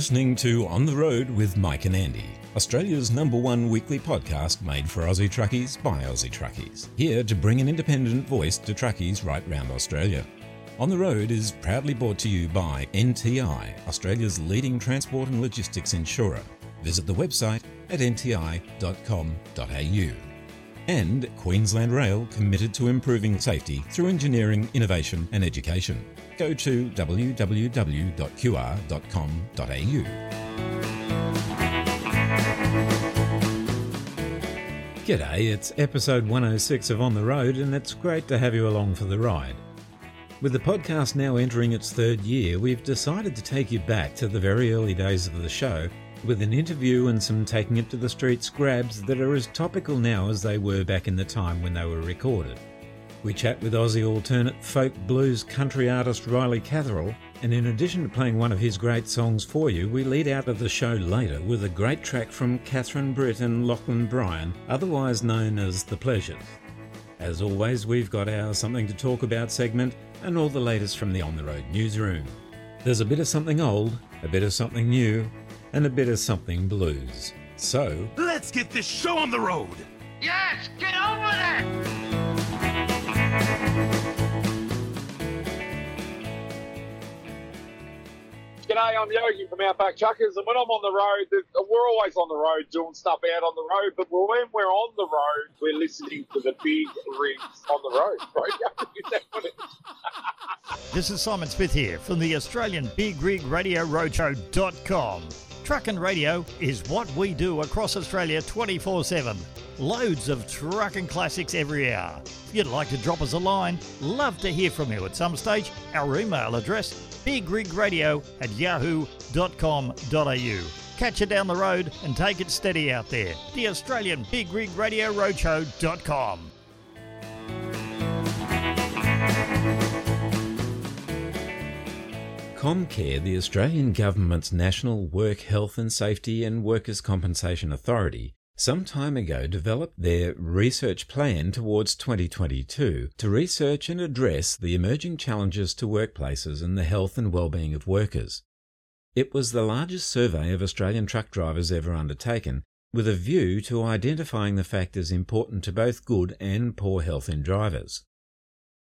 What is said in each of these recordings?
listening to On the Road with Mike and Andy, Australia's number one weekly podcast made for Aussie truckies by Aussie truckies. Here to bring an independent voice to truckies right round Australia. On the Road is proudly brought to you by NTI, Australia's leading transport and logistics insurer. Visit the website at nti.com.au. And Queensland Rail committed to improving safety through engineering, innovation and education go to www.qr.com.au. G'day, it's episode 106 of On the Road, and it's great to have you along for the ride. With the podcast now entering its third year, we've decided to take you back to the very early days of the show with an interview and some taking it to the streets grabs that are as topical now as they were back in the time when they were recorded. We chat with Aussie alternate folk blues country artist Riley Catherall, and in addition to playing one of his great songs for you, we lead out of the show later with a great track from Catherine Britt and Lachlan Bryan, otherwise known as The Pleasures. As always, we've got our Something to Talk About segment and all the latest from the On the Road newsroom. There's a bit of something old, a bit of something new, and a bit of something blues. So, let's get this show on the road! Yes, get over there! G'day, I'm Yogi from Outback Truckers, and when I'm on the road, we're always on the road doing stuff out on the road, but when we're on the road, we're listening to the big rigs on the road, right? this is Simon Smith here from the Australian Big Rig Radio Roadshow.com. Truck and radio is what we do across Australia 24 7. Loads of trucking classics every hour. If you'd like to drop us a line, love to hear from you at some stage. Our email address bigrigradio at yahoo.com.au. Catch you down the road and take it steady out there. The Australian Big Rig Radio Roadshow.com. Comcare, the Australian Government's National Work Health and Safety and Workers' Compensation Authority, some time ago developed their research plan towards 2022 to research and address the emerging challenges to workplaces and the health and well-being of workers. It was the largest survey of Australian truck drivers ever undertaken, with a view to identifying the factors important to both good and poor health in drivers.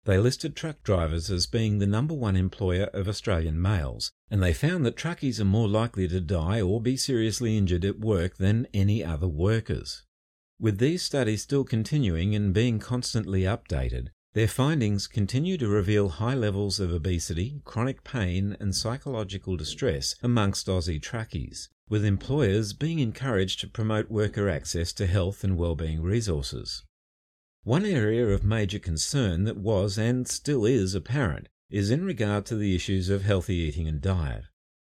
They listed truck drivers as being the number one employer of Australian males, and they found that truckies are more likely to die or be seriously injured at work than any other workers. With these studies still continuing and being constantly updated, their findings continue to reveal high levels of obesity, chronic pain, and psychological distress amongst Aussie truckies, with employers being encouraged to promote worker access to health and well-being resources. One area of major concern that was and still is apparent is in regard to the issues of healthy eating and diet.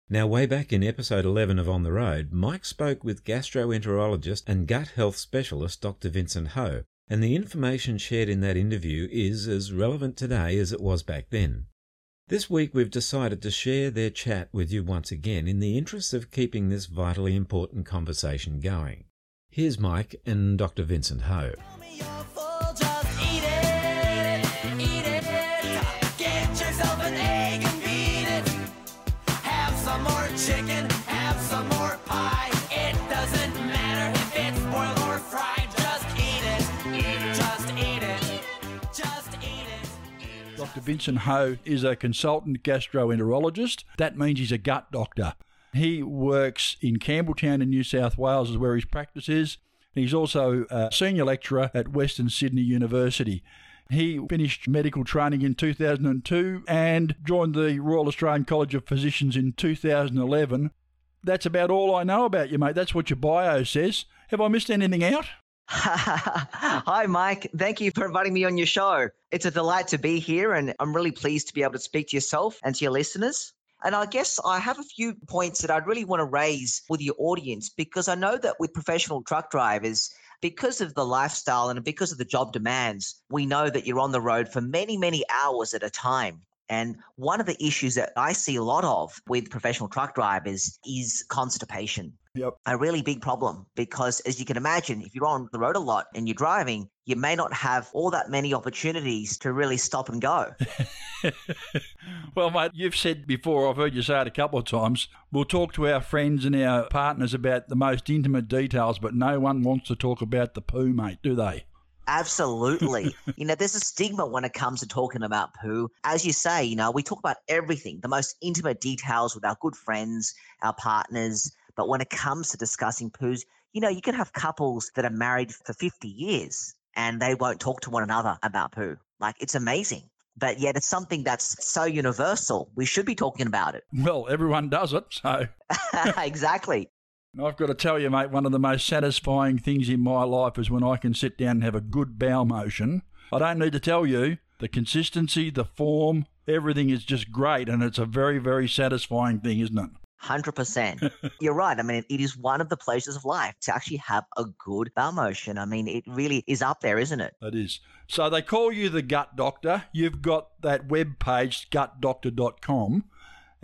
Now, way back in episode 11 of On the Road, Mike spoke with gastroenterologist and gut health specialist Dr. Vincent Ho, and the information shared in that interview is as relevant today as it was back then. This week we've decided to share their chat with you once again in the interest of keeping this vitally important conversation going. Here's Mike and Dr. Vincent Ho. Dr. Vincent Ho is a consultant gastroenterologist. That means he's a gut doctor. He works in Campbelltown in New South Wales, is where his practice is. He's also a senior lecturer at Western Sydney University. He finished medical training in 2002 and joined the Royal Australian College of Physicians in 2011. That's about all I know about you, mate. That's what your bio says. Have I missed anything out? Hi, Mike. Thank you for inviting me on your show. It's a delight to be here, and I'm really pleased to be able to speak to yourself and to your listeners. And I guess I have a few points that I'd really want to raise with your audience because I know that with professional truck drivers, because of the lifestyle and because of the job demands, we know that you're on the road for many, many hours at a time. And one of the issues that I see a lot of with professional truck drivers is constipation. Yep. A really big problem because, as you can imagine, if you're on the road a lot and you're driving, you may not have all that many opportunities to really stop and go. Well, mate, you've said before, I've heard you say it a couple of times, we'll talk to our friends and our partners about the most intimate details, but no one wants to talk about the poo, mate, do they? Absolutely. you know, there's a stigma when it comes to talking about poo. As you say, you know, we talk about everything, the most intimate details with our good friends, our partners. But when it comes to discussing poos, you know, you can have couples that are married for 50 years and they won't talk to one another about poo. Like, it's amazing. But yet, it's something that's so universal. We should be talking about it. Well, everyone does it, so. exactly. I've got to tell you, mate, one of the most satisfying things in my life is when I can sit down and have a good bowel motion. I don't need to tell you, the consistency, the form, everything is just great, and it's a very, very satisfying thing, isn't it? 100%. You're right. I mean, it is one of the pleasures of life to actually have a good bowel motion. I mean, it really is up there, isn't it? It is. So they call you the gut doctor. You've got that web page, gutdoctor.com,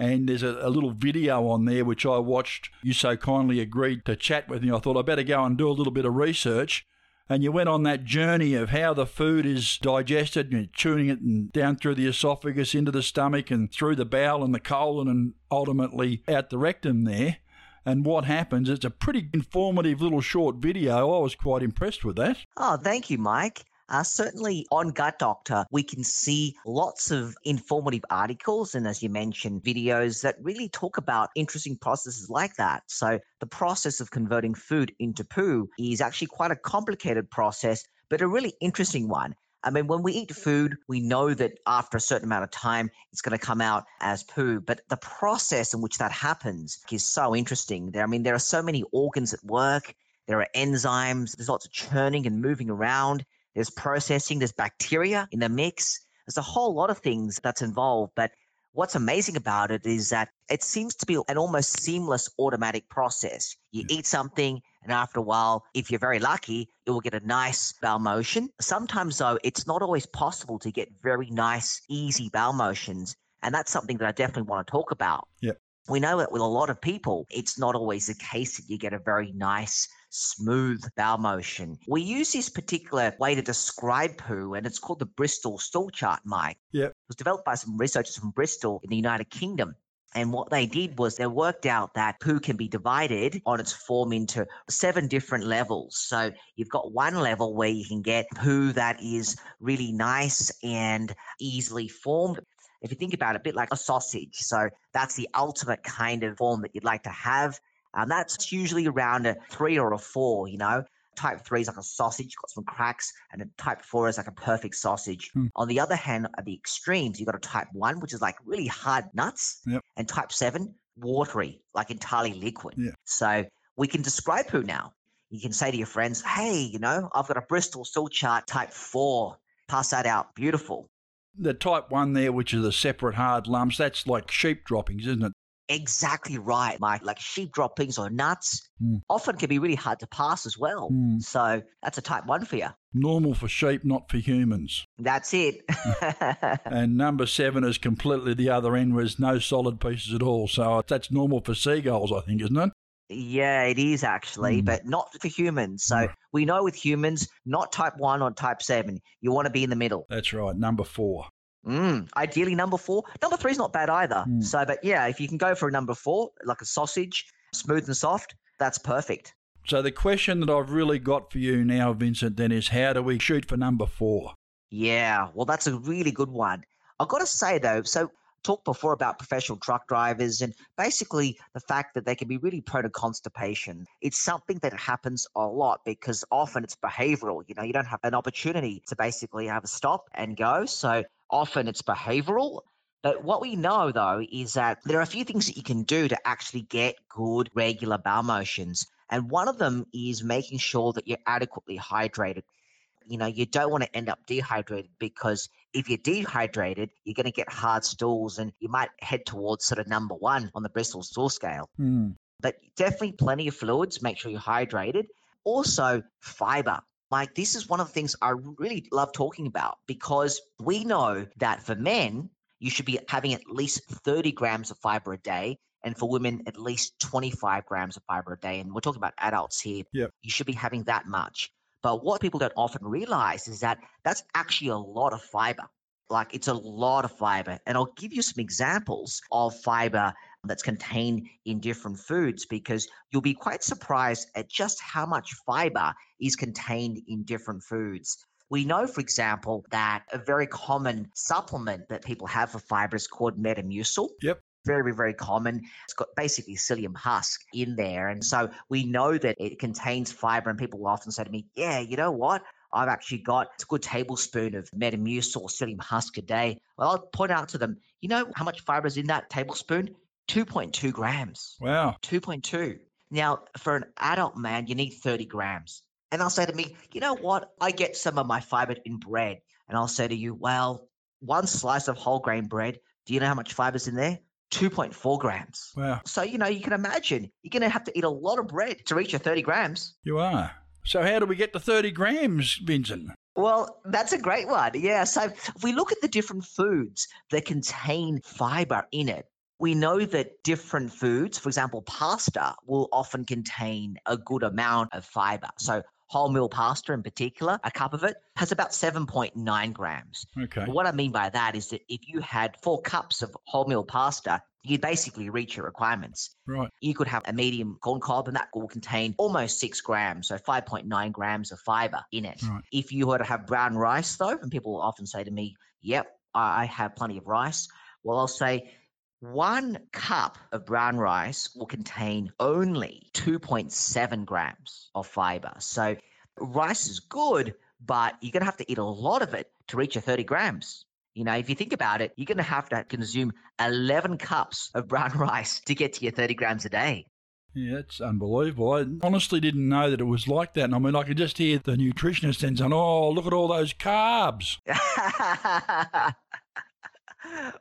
and there's a, a, little video on there which I watched. You so kindly agreed to chat with me. I thought I better go and do a little bit of research. And you went on that journey of how the food is digested and tuning it and down through the esophagus into the stomach and through the bowel and the colon and ultimately out the rectum there and what happens. It's a pretty informative little short video. I was quite impressed with that. Oh, thank you, Mike. Uh, certainly on Gut Doctor, we can see lots of informative articles and, as you mentioned, videos that really talk about interesting processes like that. So, the process of converting food into poo is actually quite a complicated process, but a really interesting one. I mean, when we eat food, we know that after a certain amount of time, it's going to come out as poo. But the process in which that happens is so interesting. There, I mean, there are so many organs at work. There are enzymes. There's lots of churning and moving around there's processing, there's bacteria in the mix. There's a whole lot of things that's involved. But what's amazing about it is that it seems to be an almost seamless automatic process. You eat something, and after a while, if you're very lucky, it will get a nice bowel motion. Sometimes, though, it's not always possible to get very nice, easy bowel motions. And that's something that I definitely want to talk about. Yep. We know that with a lot of people, it's not always the case that you get a very nice, smooth bowel motion. We use this particular way to describe poo, and it's called the Bristol stool chart, Mike. Yeah. It was developed by some researchers from Bristol in the United Kingdom. And what they did was they worked out that poo can be divided on its form into seven different levels. So you've got one level where you can get poo that is really nice and easily formed. If you think about it, a bit like a sausage. So that's the ultimate kind of form that you'd like to have. And that's usually around a three or a four, you know. Type three is like a sausage, got some cracks, and a type four is like a perfect sausage. Hmm. On the other hand, at the extremes, you've got a type one, which is like really hard nuts, Yep. and type seven, watery, like entirely liquid. Yeah. So we can describe poo now. You can say to your friends, hey, you know, I've got a Bristol stool chart type four. Pass that out. Beautiful. The type one there, which is the separate hard lumps, that's like sheep droppings, isn't it? Exactly right, Mike. Like sheep droppings or nuts Mm. often can be really hard to pass as well. Mm. So that's a type one for you. Normal for sheep, not for humans. That's it. And number seven is completely the other end, was no solid pieces at all. So that's normal for seagulls, I think, isn't it? Yeah, it is actually, Mm. but not for humans. So we know with humans, not type one or type seven. You want to be in the middle. That's right. Number four. Mm, ideally, number four. Number three is not bad either. Mm. So, but yeah, if you can go for a number four, like a sausage, smooth and soft, that's perfect. So the question that I've really got for you now, Vincent, then is how do we shoot for number four? Yeah, well, that's a really good one. I've got to say though, so talked before about professional truck drivers and basically the fact that they can be really prone to constipation. It's something that happens a lot because often it's behavioral. You know, you don't have an opportunity to basically have a stop and go. So often it's behavioral. But what we know though is that there are a few things that you can do to actually get good regular bowel motions. And one of them is making sure that you're adequately hydrated you know, you don't want to end up dehydrated because if you're dehydrated, you're going to get hard stools and you might head towards sort of number one on the Bristol stool scale. Hmm. But definitely plenty of fluids, make sure you're hydrated. Also, fiber. Like, this is one of the things I really love talking about because we know that for men, you should be having at least 30 grams of fiber a day. And for women, at least 25 grams of fiber a day. And we're talking about adults here. Yep. You should be having that much. But what people don't often realize is that that's actually a lot of fiber. Like it's a lot of fiber. And I'll give you some examples of fiber that's contained in different foods because you'll be quite surprised at just how much fiber is contained in different foods. We know, for example, that a very common supplement that people have for fiber is called Metamucil. Yep. Very, very common. It's got basically psyllium husk in there. And so we know that it contains fiber, and people often say to me, Yeah, you know what? I've actually got a good tablespoon of Metamucil or psyllium husk a day. Well, I'll point out to them, you know how much fiber is in that tablespoon? 2.2 grams. Wow. 2.2. Now, for an adult man, you need 30 grams. And I'll say to me, you know what? I get some of my fiber in bread. And I'll say to you, well, one slice of whole grain bread, do you know how much fiber's in there? 2.4 grams. Wow. So, you know, you can imagine you're going to have to eat a lot of bread to reach your 30 grams. You are. So, how do we get to 30 grams, Vincent? Well, that's a great one. Yeah. So, if we look at the different foods that contain fiber in it, we know that different foods, for example, pasta, will often contain a good amount of fiber. So, wholemeal pasta in particular, a cup of it has about 7.9 grams. Okay. What I mean by that is that if you had four cups of wholemeal pasta, you'd basically reach your requirements. Right. You could have a medium corn cob, and that will contain almost six grams, so 5.9 grams of fiber in it. Right. If you were to have brown rice, though, and people often say to me, Yep, I have plenty of rice. Well, I'll say, one cup of brown rice will contain only 2.7 grams of fiber. So rice is good, but you're going to have to eat a lot of it to reach your 30 grams. You know, if you think about it, you're going to have to consume 11 cups of brown rice to get to your 30 grams a day. Yeah, it's unbelievable. I honestly didn't know that it was like that. And I mean, I could just hear the nutritionist and saying, oh, look at all those carbs.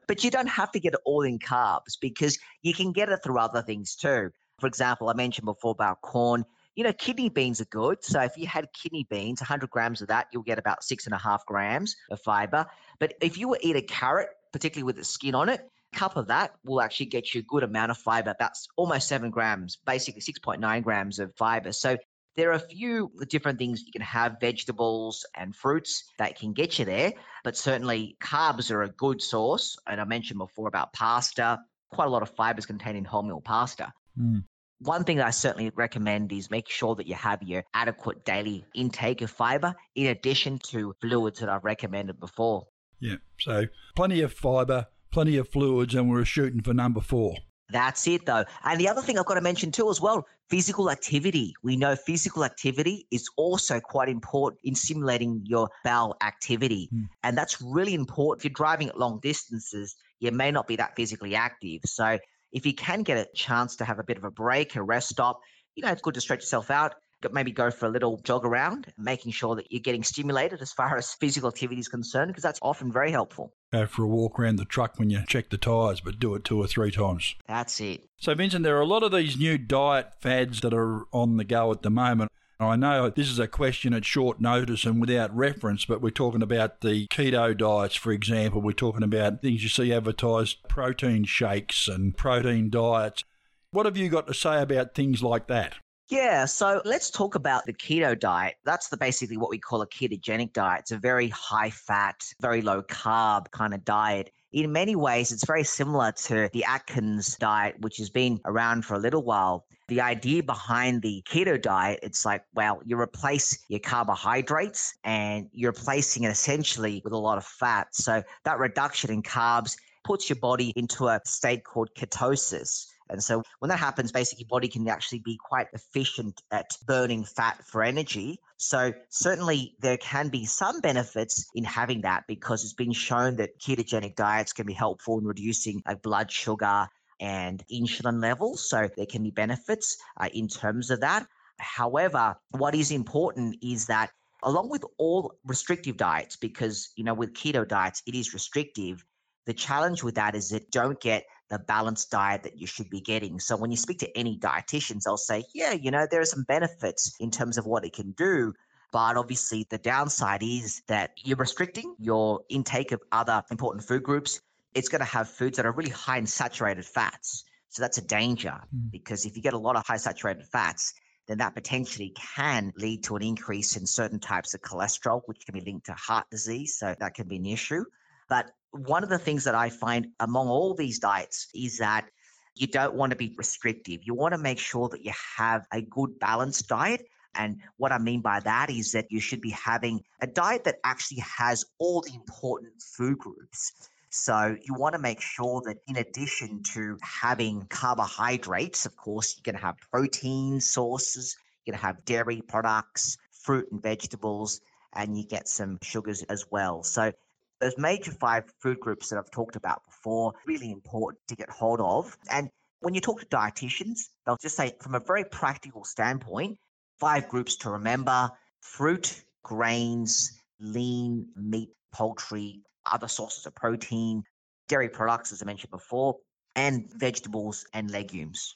but you don't have to get it all in carbs because you can get it through other things too. For example, I mentioned before about corn. You know, kidney beans are good. So if you had kidney beans, 100 grams of that, you'll get about six and a half grams of fiber. But if you eat a carrot, particularly with the skin on it, a cup of that will actually get you a good amount of fiber, about almost seven grams, basically 6.9 grams of fiber. So there are a few different things you can have, vegetables and fruits that can get you there, but certainly carbs are a good source. And I mentioned before about pasta, quite a lot of fibers contained in wholemeal pasta. Mm. One thing that I certainly recommend is make sure that you have your adequate daily intake of fiber in addition to fluids that I've recommended before. Yeah. So plenty of fiber, plenty of fluids, and we're shooting for number four. That's it, though. And the other thing I've got to mention too, as well, physical activity. We know physical activity is also quite important in stimulating your bowel activity. Mm. And that's really important. If you're driving at long distances, you may not be that physically active. So if you can get a chance to have a bit of a break, a rest stop, you know, it's good to stretch yourself out. Maybe go for a little jog around, making sure that you're getting stimulated as far as physical activity is concerned, because that's often very helpful. Go for a walk around the truck when you check the tyres, but do it two or three times. That's it. So, Vincent, there are a lot of these new diet fads that are on the go at the moment. I know this is a question at short notice and without reference, but we're talking about the keto diets, for example. We're talking about things you see advertised protein shakes and protein diets. What have you got to say about things like that? Yeah, so let's talk about the keto diet. That's the basically what we call a ketogenic diet. It's a very high fat, very low carb kind of diet. In many ways, it's very similar to the Atkins diet, which has been around for a little while. The idea behind the keto diet, it's like, well, you replace your carbohydrates and you're replacing it essentially with a lot of fat. So that reduction in carbs puts your body into a state called ketosis. And so when that happens, basically, body can actually be quite efficient at burning fat for energy. So certainly there can be some benefits in having that because it's been shown that ketogenic diets can be helpful in reducing like blood sugar and insulin levels. So there can be benefits uh, in terms of that. However, what is important is that along with all restrictive diets, because you know with keto diets it is restrictive, the challenge with that is that don't get the balanced diet that you should be getting. So when you speak to any dietitians, they'll say, yeah, you know, there are some benefits in terms of what it can do. But obviously, the downside is that you're restricting your intake of other important food groups. It's going to have foods that are really high in saturated fats. So that's a danger Mm. because if you get a lot of high saturated fats, then that potentially can lead to an increase in certain types of cholesterol, which can be linked to heart disease. So that can be an issue. But one of the things that I find among all these diets is that you don't want to be restrictive. You want to make sure that you have a good balanced diet. And what I mean by that is that you should be having a diet that actually has all the important food groups. So you want to make sure that in addition to having carbohydrates, of course, you're going to have protein sources, you're going to have dairy products, fruit and vegetables, and you get some sugars as well. So those major five food groups that I've talked about before, really important to get hold of. And when you talk to dietitians, they'll just say, from a very practical standpoint, five groups to remember fruit, grains, lean meat, poultry, other sources of protein, dairy products, as I mentioned before, and vegetables and legumes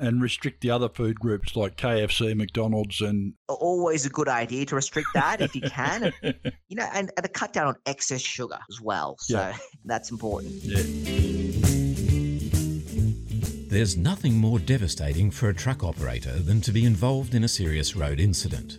and restrict the other food groups like KFC, McDonald's, and always a good idea to restrict that if you can. you know, and, and to cut down on excess sugar as well. So yeah. that's important. Yeah. There's nothing more devastating for a truck operator than to be involved in a serious road incident.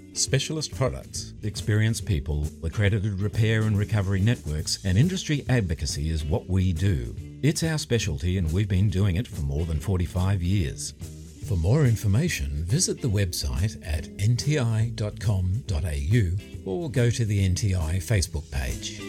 Specialist products, experienced people, accredited repair and recovery networks, and industry advocacy is what we do. It's our specialty and we've been doing it for more than 45 years. For more information, visit the website at nti.com.au or go to the NTI Facebook page.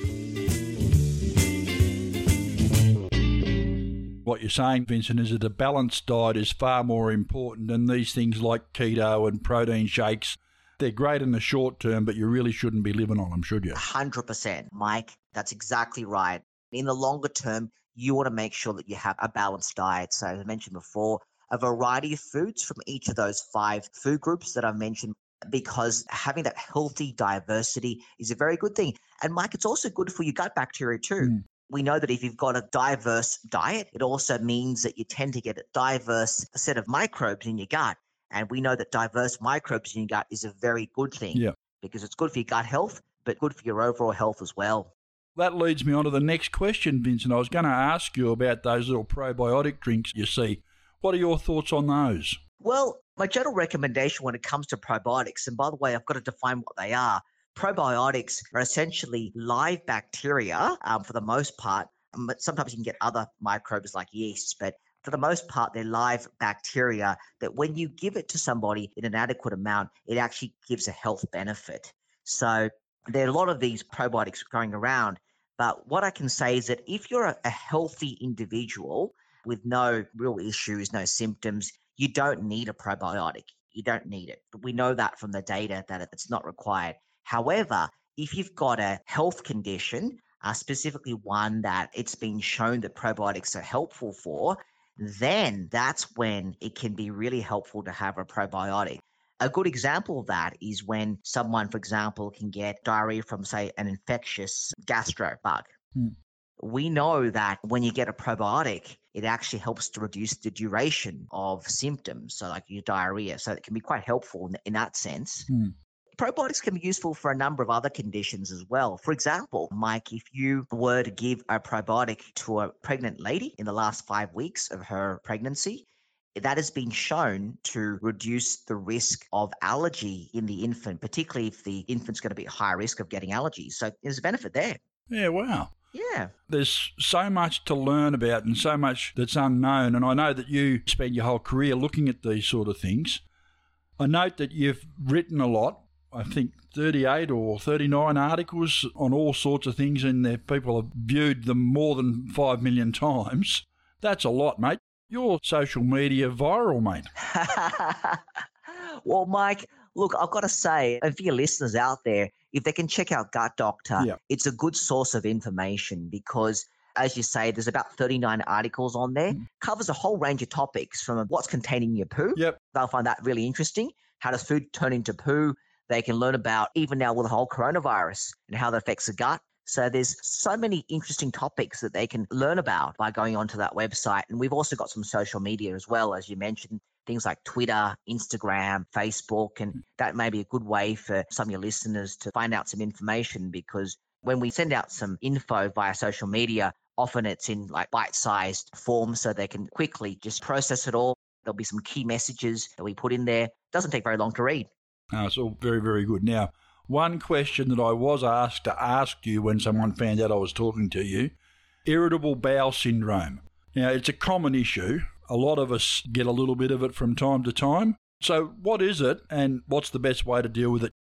What you're saying, Vincent, is that a balanced diet is far more important than these things like keto and protein shakes they're great in the short term, but you really shouldn't be living on them, should you? 100%. Mike, that's exactly right. In the longer term, you want to make sure that you have a balanced diet. So, as I mentioned before, a variety of foods from each of those five food groups that I've mentioned because having that healthy diversity is a very good thing. And Mike, it's also good for your gut bacteria too. Mm. We know that if you've got a diverse diet, it also means that you tend to get a diverse set of microbes in your gut. And we know that diverse microbes in your gut is a very good thing yeah. because it's good for your gut health, but good for your overall health as well. That leads me on to the next question, Vincent. I was going to ask you about those little probiotic drinks you see. What are your thoughts on those? Well, my general recommendation when it comes to probiotics, and by the way, I've got to define what they are. Probiotics are essentially live bacteria um, for the most part, um, but sometimes you can get other microbes like yeast, but for the most part, they're live bacteria that when you give it to somebody in an adequate amount, it actually gives a health benefit. So there are a lot of these probiotics going around. But what I can say is that if you're a, a healthy individual with no real issues, no symptoms, you don't need a probiotic. You don't need it. We know that from the data that it's not required. However, if you've got a health condition, uh, specifically one that it's been shown that probiotics are helpful for, then that's when it can be really helpful to have a probiotic. A good example of that is when someone, for example, can get diarrhea from, say, an infectious gastro bug. Hmm. We know that when you get a probiotic, it actually helps to reduce the duration of symptoms, so like your diarrhea. So it can be quite helpful in, in that sense. Hmm probiotics can be useful for a number of other conditions as well. For example, Mike, if you were to give a probiotic to a pregnant lady in the last five weeks of her pregnancy, that has been shown to reduce the risk of allergy in the infant, particularly if the infant's going to be at high risk of getting allergies. So there's a benefit there. Yeah, wow. Yeah. There's so much to learn about and so much that's unknown. And I know that you spend your whole career looking at these sort of things. I note that you've written a lot I think 38 or 39 articles on all sorts of things, and there people have viewed them more than 5 million times. That's a lot, mate. You're social media viral, mate. well, Mike, look, I've got to say, and for your listeners out there, if they can check out Gut Doctor, yeah. it's a good source of information because as you say, there's about 39 articles on there. Mm. Covers a whole range of topics from what's containing your poo. Yep. They'll find that really interesting. How does food turn into poo? They can learn about even now with the whole coronavirus and how that affects the gut. So there's so many interesting topics that they can learn about by going onto that website. And we've also got some social media as well, as you mentioned, things like Twitter, Instagram, Facebook, and hmm. that may be a good way for some of your listeners to find out some information because when we send out some info via social media, often it's in like bite-sized form so they can quickly just process it all. There'll be some key messages that we put in there. Doesn't take very long to read. Oh, it's all very, very good. Now, one question that I was asked to ask you when someone found out I was talking to you irritable bowel syndrome. Now, it's a common issue. A lot of us get a little bit of it from time to time. So, what is it and what's the best way to deal with it?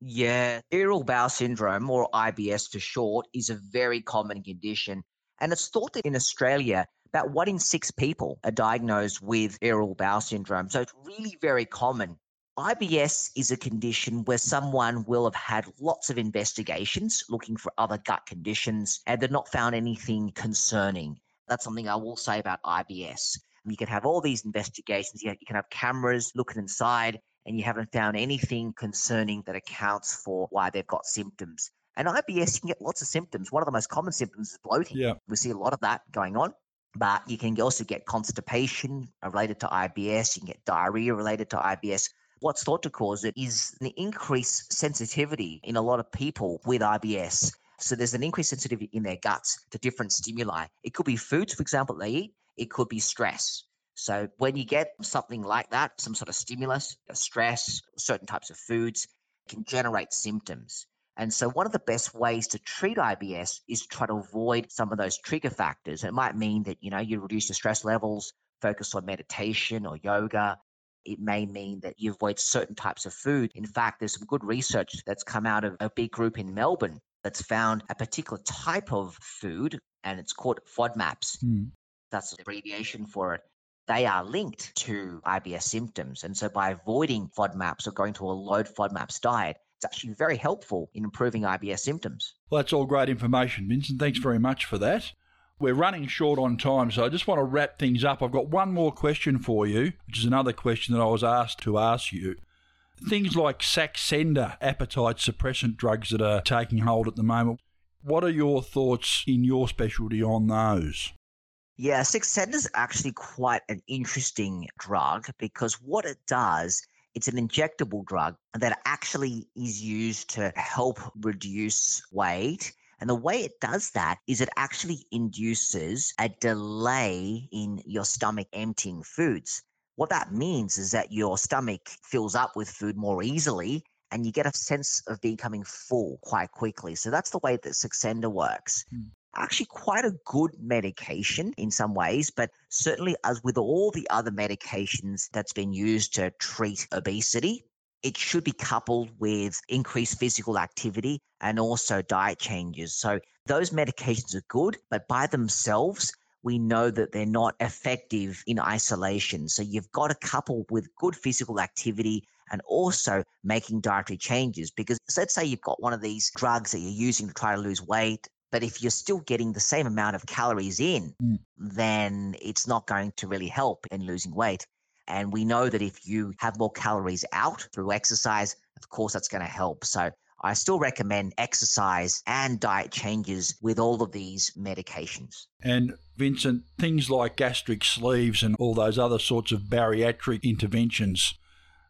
Yeah, irritable bowel syndrome, or IBS for short, is a very common condition. And it's thought that in Australia, about one in six people are diagnosed with irritable bowel syndrome. So it's really very common. IBS is a condition where someone will have had lots of investigations looking for other gut conditions and they've not found anything concerning. That's something I will say about IBS. You can have all these investigations, you can have cameras looking inside, and you haven't found anything concerning that accounts for why they've got symptoms. And IBS, you can get lots of symptoms. One of the most common symptoms is bloating. Yeah. We see a lot of that going on. But you can also get constipation related to IBS. You can get diarrhea related to IBS. What's thought to cause it is an increased sensitivity in a lot of people with IBS. So there's an increased sensitivity in their guts to different stimuli. It could be foods, for example, they eat. It could be stress. So when you get something like that, some sort of stimulus, stress, certain types of foods can generate symptoms. And so one of the best ways to treat IBS is to try to avoid some of those trigger factors. It might mean that, you know, you reduce your stress levels, focus on meditation or yoga. It may mean that you avoid certain types of food. In fact, there's some good research that's come out of a big group in Melbourne that's found a particular type of food, and it's called FODMAPs. Mm. That's the abbreviation for it. They are linked to IBS symptoms. And so by avoiding FODMAPs or going to a low FODMAPs diet, it's actually very helpful in improving IBS symptoms. Well, that's all great information, Vincent. Thanks very much for that. We're running short on time, so I just want to wrap things up. I've got one more question for you, which is another question that I was asked to ask you. Things like Saxenda, appetite suppressant drugs that are taking hold at the moment. What are your thoughts in your specialty on those? Yeah, Saxenda is actually quite an interesting drug because what it does, it's an injectable drug that actually is used to help reduce weight and the way it does that is it actually induces a delay in your stomach emptying foods. What that means is that your stomach fills up with food more easily and you get a sense of becoming full quite quickly. So that's the way that Saxenda works. Mm. Actually, quite a good medication in some ways, but certainly, as with all the other medications that's been used to treat obesity, it should be coupled with increased physical activity and also diet changes. So those medications are good, but by themselves, we know that they're not effective in isolation. So you've got to couple with good physical activity and also making dietary changes. Because let's say you've got one of these drugs that you're using to try to lose weight, but if you're still getting the same amount of calories in, Mm. then it's not going to really help in losing weight. And we know that if you have more calories out through exercise, of course, that's going to help. So I still recommend exercise and diet changes with all of these medications. And Vincent, things like gastric sleeves and all those other sorts of bariatric interventions.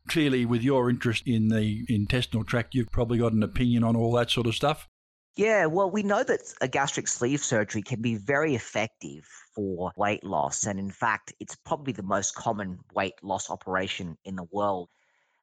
Clearly, with your interest in the intestinal tract, you've probably got an opinion on all that sort of stuff. Yeah, well, we know that a gastric sleeve surgery can be very effective for weight loss. And in fact, it's probably the most common weight loss operation in the world.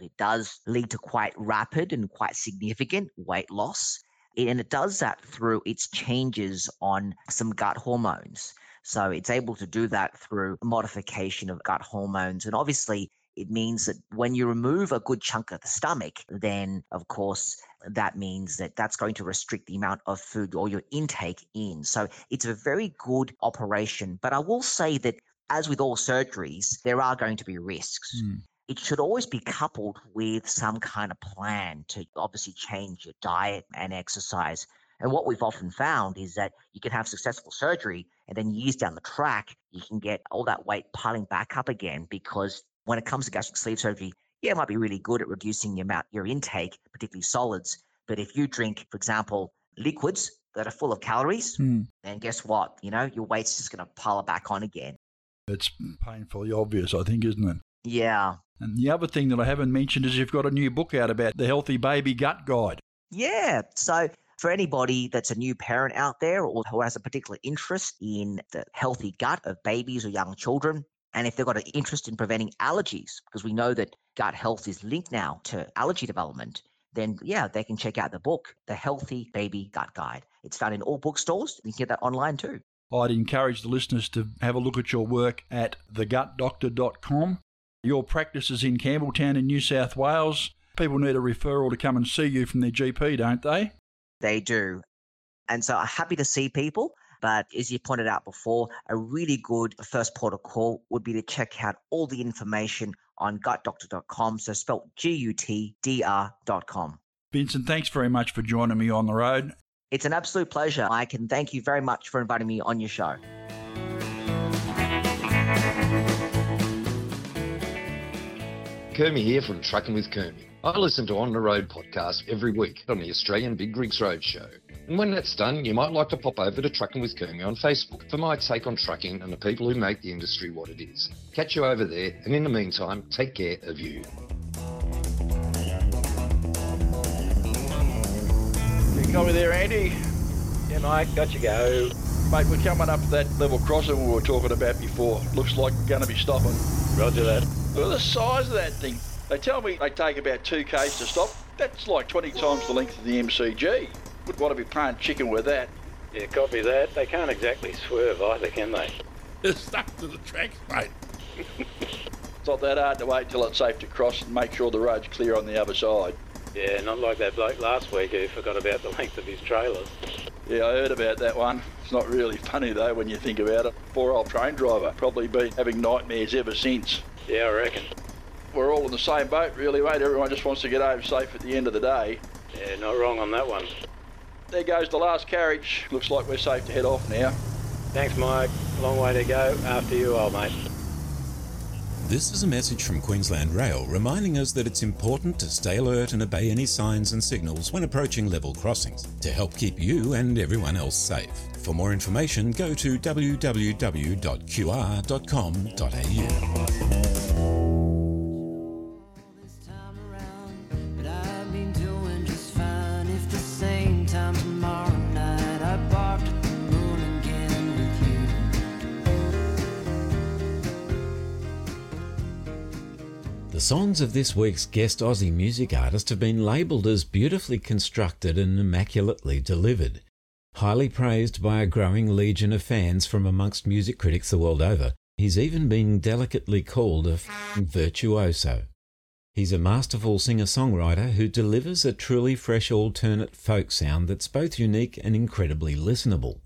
It does lead to quite rapid and quite significant weight loss. And it does that through its changes on some gut hormones. So it's able to do that through modification of gut hormones. And obviously, it means that when you remove a good chunk of the stomach, then of course that means that that's going to restrict the amount of food or your intake in. So it's a very good operation. But I will say that as with all surgeries, there are going to be risks. Mm. It should always be coupled with some kind of plan to obviously change your diet and exercise. And what we've often found is that you can have successful surgery and then years down the track, you can get all that weight piling back up again because when it comes to gastric sleeve surgery, yeah, it might be really good at reducing your amount, your intake, particularly solids. But if you drink, for example, liquids that are full of calories, Hmm. then guess what? You know, your weight's just going to pile it back on again. It's painfully obvious, I think, isn't it? Yeah. And the other thing that I haven't mentioned is you've got a new book out about the Healthy Baby Gut Guide. Yeah. So for anybody that's a new parent out there or who has a particular interest in the healthy gut of babies or young children, and if they've got an interest in preventing allergies, because we know that gut health is linked now to allergy development, then yeah, they can check out the book, The Healthy Baby Gut Guide. It's found in all bookstores. You can get that online too. I'd encourage the listeners to have a look at your work at thegutdoctor.com. Your practice is in Campbelltown in New South Wales. People need a referral to come and see you from their GP, don't they? They do. And so I'm happy to see people. But as you pointed out before, a really good first port of call would be to check out all the information on gutdoctor.com. So spelled G U T D R.com. Vincent, thanks very much for joining me on the road. It's an absolute pleasure, Mike, and thank you very much for inviting me on your show. Kermie here from Trucking with Kermie. I listen to On the Road podcast every week on the Australian Big Rigs Road Show. And when that's done, you might like to pop over to Trucking with Kermie on Facebook for my take on trucking and the people who make the industry what it is. Catch you over there, and in the meantime, take care of you. You got me there, Andy? Yeah, Mike, got you go. Mate, we're coming up to that level crossing we were talking about before. Looks like we're going to be stopping. Roger that. Look at the size of that thing. They tell me they take about 2 k's to stop. That's like 20 times the length of the MCG. Would want to be playing chicken with that. Yeah, copy that. They can't exactly swerve either, can they? They're stuck to the tracks, mate. It's not that hard to wait till it's safe to cross and make sure the road's clear on the other side. Yeah, not like that bloke last week who forgot about the length of his trailers. Yeah, I heard about that one. It's not really funny though when you think about it. Poor old train driver. Probably been having nightmares ever since. Yeah, I reckon. We're all in the same boat really, mate. Everyone just wants to get home safe at the end of the day. Yeah, not wrong on that one. There goes the last carriage. Looks like we're safe to head off now. Thanks, Mike. Long way to go. After you, old mate. This is a message from Queensland Rail reminding us that it's important to stay alert and obey any signs and signals when approaching level crossings to help keep you and everyone else safe. For more information, go to www.qr.com.au. songs of this week's guest Aussie music artist have been labelled as beautifully constructed and immaculately delivered. Highly praised by a growing legion of fans from amongst music critics the world over, he's even been delicately called a virtuoso. He's a masterful singer-songwriter who delivers a truly fresh alternate folk sound that's both unique and incredibly listenable.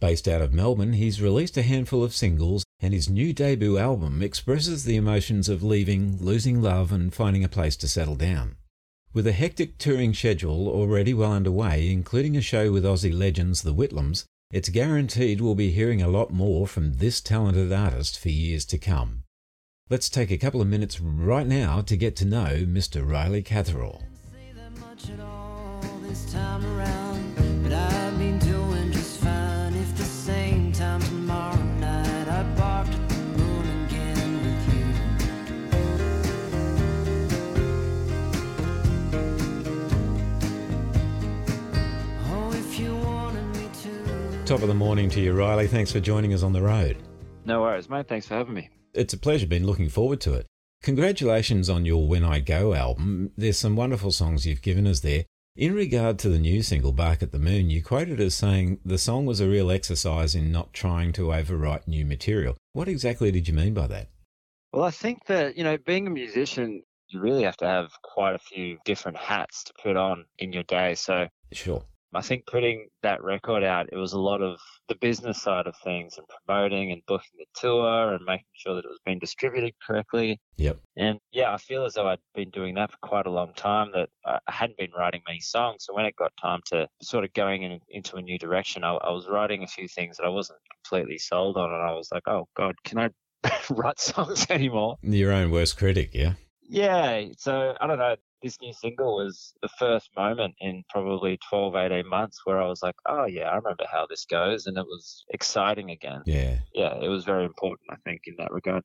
Based out of Melbourne, he's released a handful of singles, and his new debut album expresses the emotions of leaving, losing love, and finding a place to settle down. With a hectic touring schedule already well underway, including a show with Aussie legends the Whitlams, it's guaranteed we'll be hearing a lot more from this talented artist for years to come. Let's take a couple of minutes right now to get to know Mr. Riley Catherall. Top of the morning to you, Riley. Thanks for joining us on the road. No worries, mate. Thanks for having me. It's a pleasure. Been looking forward to it. Congratulations on your When I Go album. There's some wonderful songs you've given us there. In regard to the new single Bark at the Moon, you quoted as saying the song was a real exercise in not trying to overwrite new material. What exactly did you mean by that? Well, I think that, you know, being a musician, you really have to have quite a few different hats to put on in your day. So Sure. I think putting that record out, it was a lot of the business side of things and promoting and booking the tour and making sure that it was being distributed correctly. Yep. And yeah, I feel as though I'd been doing that for quite a long time, that I hadn't been writing many songs. So when it got time to sort of going in, into a new direction, I, I was writing a few things that I wasn't completely sold on. And I was like, oh, God, can I write songs anymore? Your own worst critic, yeah? Yeah, so I don't know. This new single was the first moment in probably 12, 18 months where I was like, oh, yeah, I remember how this goes. And it was exciting again. Yeah. Yeah, it was very important, I think, in that regard.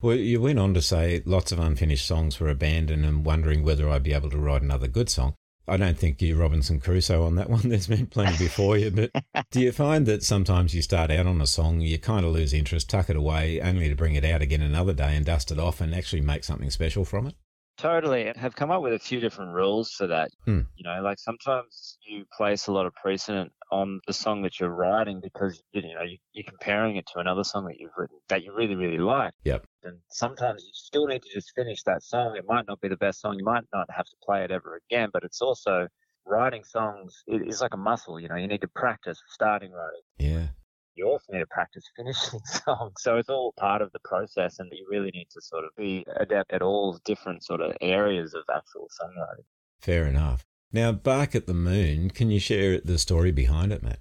Well, you went on to say lots of unfinished songs were abandoned and wondering whether I'd be able to write another good song. I don't think you're Robinson Crusoe on that one. There's been plenty before you. But do you find that sometimes you start out on a song, you kind of lose interest, tuck it away, only to bring it out again another day and dust it off and actually make something special from it? Totally. I have come up with a few different rules for that. Hmm. You know, like sometimes you place a lot of precedent on the song that you're writing because, you know, you, you're comparing it to another song that you've written that you really, really like. Yep. And sometimes you still need to just finish that song. It might not be the best song. You might not have to play it ever again, but it's also writing songs is like a muscle. You know, you need to practice starting writing. Yeah. You also need to practice finishing songs. So it's all part of the process, and you really need to sort of be adept at all different sort of areas of actual songwriting. Fair enough. Now, Bark at the Moon, can you share the story behind it, Matt?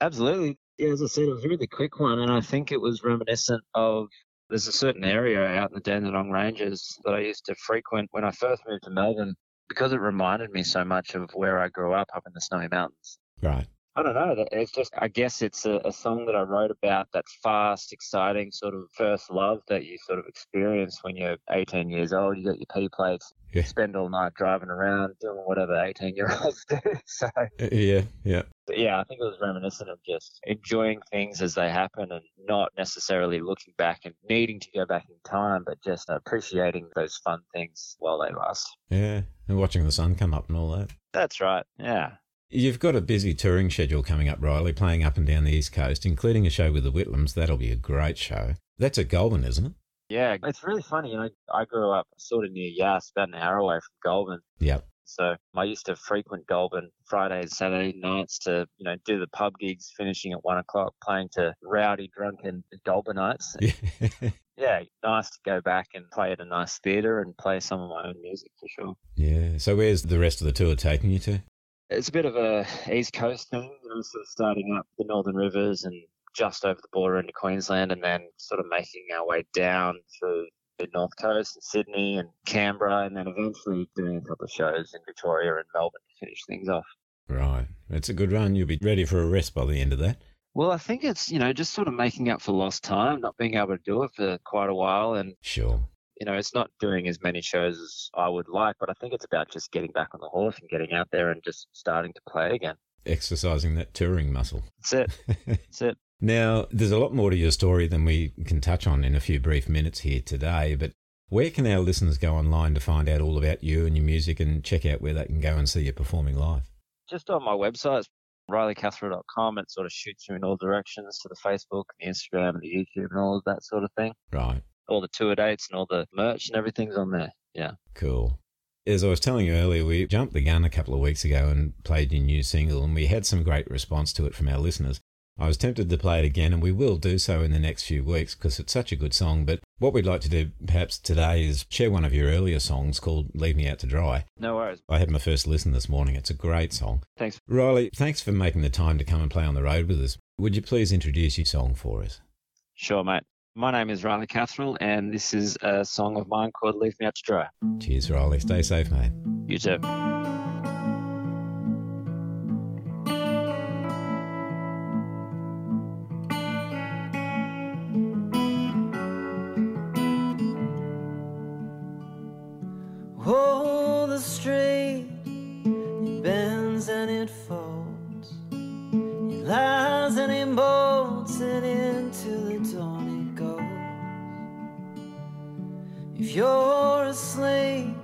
Absolutely. Yeah, as I said, it was a really quick one, and I think it was reminiscent of there's a certain area out in the Dandenong Ranges that I used to frequent when I first moved to Melbourne because it reminded me so much of where I grew up up in the Snowy Mountains. Right. I don't know. It's just, I guess it's a, a song that I wrote about that fast, exciting sort of first love that you sort of experience when you're 18 years old. You got your P plates, Yeah. spend all night driving around doing whatever 18 year olds do. So, Uh, Yeah, yeah. but yeah, I think it was reminiscent of just enjoying things as they happen and not necessarily looking back and needing to go back in time, but just appreciating those fun things while they last. Yeah. And watching the sun come up and all that. That's right. Yeah. You've got a busy touring schedule coming up, Riley, playing up and down the East Coast, including a show with the Whitlams. That'll be a great show. That's at Goulburn, isn't it? Yeah, it's really funny. You know, I grew up sort of near Yass, about an hour away from Goulburn. Yep. So I used to frequent Goulburn Fridays, Saturday nights to, you know, do the pub gigs, finishing at one o'clock, playing to rowdy, drunken Goulburnites. Yeah. Yeah, nice to go back and play at a nice theatre and play some of my own music for sure. yeah. So where's the rest of the tour taking you to? It's a bit of a East Coast thing, you know, sort of starting up the Northern Rivers and just over the border into Queensland and then sort of making our way down through the North Coast and Sydney and Canberra and then eventually doing a couple of shows in Victoria and Melbourne to finish things off. Right. It's a good run. You'll be ready for a rest by the end of that. Well, I think it's, you know, just sort of making up for lost time, not being able to do it for quite a while. And, Sure. You know, it's not doing as many shows as I would like, but I think it's about just getting back on the horse and getting out there and just starting to play again. Exercising that touring muscle. That's it. That's it. Now, there's a lot more to your story than we can touch on in a few brief minutes here today, but where can our listeners go online to find out all about you and your music and check out where they can go and see you performing live? just on my website, rileycatherall.com. It sort of shoots you in all directions to the Facebook, the Instagram, and the YouTube, and all of that sort of thing. Right. All the tour dates and all the merch and everything's on there. Yeah. Cool. As I was telling you earlier, we jumped the gun a couple of weeks ago and played your new single, and we had some great response to it from our listeners. I was tempted to play it again, and we will do so in the next few weeks because it's such a good song. But what we'd like to do perhaps today is share one of your earlier songs called Leave Me Out to Dry. No worries. I had my first listen this morning. It's a great song. Thanks. Riley, thanks for making the time to come and play on the road with us. Would you please introduce your song for us? Sure, mate. My name is Riley Catherall, and this is a song of mine called Leave Me Out to Dry. Cheers, Riley. Stay safe, mate. You too. If you're asleep,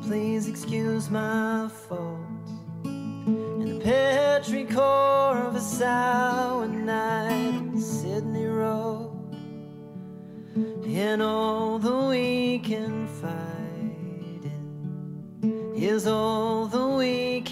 please excuse my faults. In the petrichor of a sour night on Sydney Road. And all that we can fight is all that we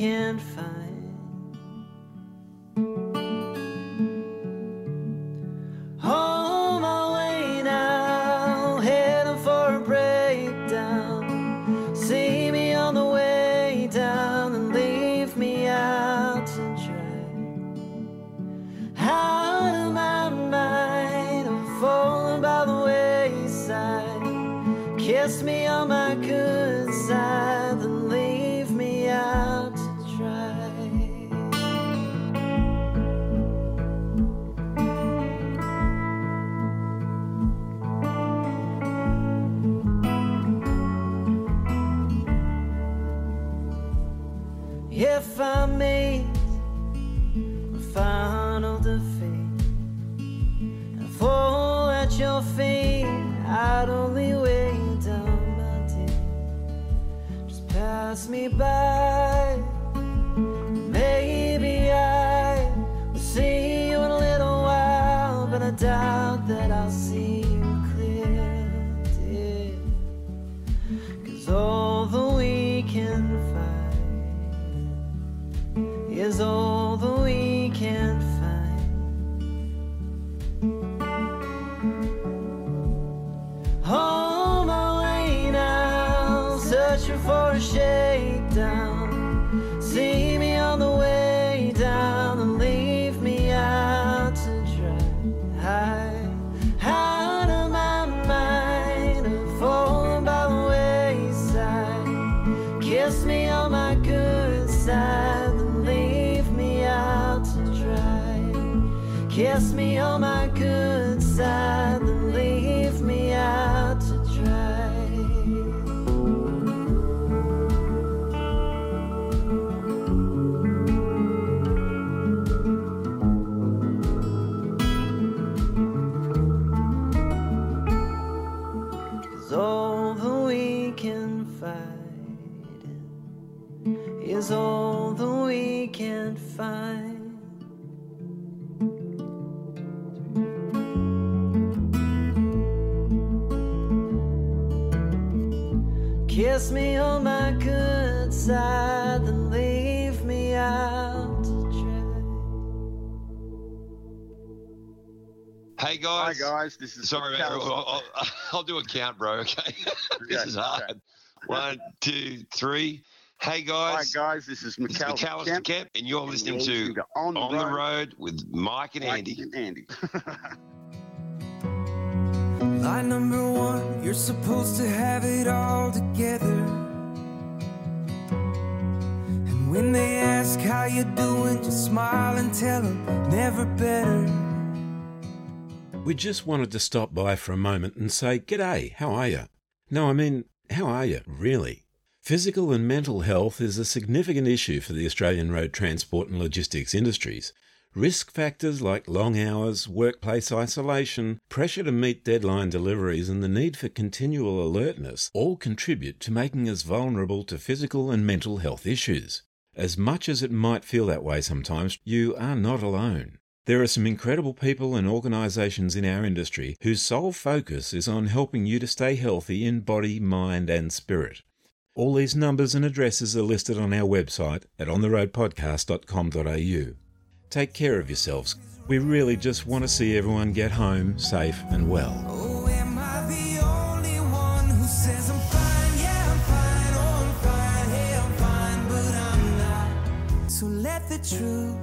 Hey guys. Hi guys, this is Sorry, mate. Carol. I'll, I'll, I'll do a count, bro. Okay. this Okay, is hard. One, two, three. Hey guys. Hi guys, this is It's McAllister McAllister Kemp, Kemp, and you're and listening you're to listening to On the On the Road. Road with Mike and Mike Andy. and Andy. Line number one, you're supposed to have it all together. And when they ask how you doing, just smile and tell them never better. We just wanted to stop by for a moment and say, G'day, how are you? No, I mean, how are you, really? Physical and mental health is a significant issue for the Australian road transport and logistics industries. Risk factors like long hours, workplace isolation, pressure to meet deadline deliveries, and the need for continual alertness all contribute to making us vulnerable to physical and mental health issues. As much as it might feel that way sometimes, you are not alone. There are some incredible people and organisations in our industry whose sole focus is on helping you to stay healthy in body, mind, and spirit. All these numbers and addresses are listed on our website at ontheroadpodcast.com.au. Take care of yourselves. We really just want to see everyone get home safe and well. Oh. Oh, truth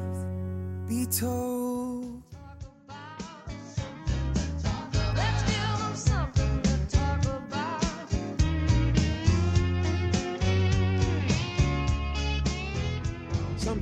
be told.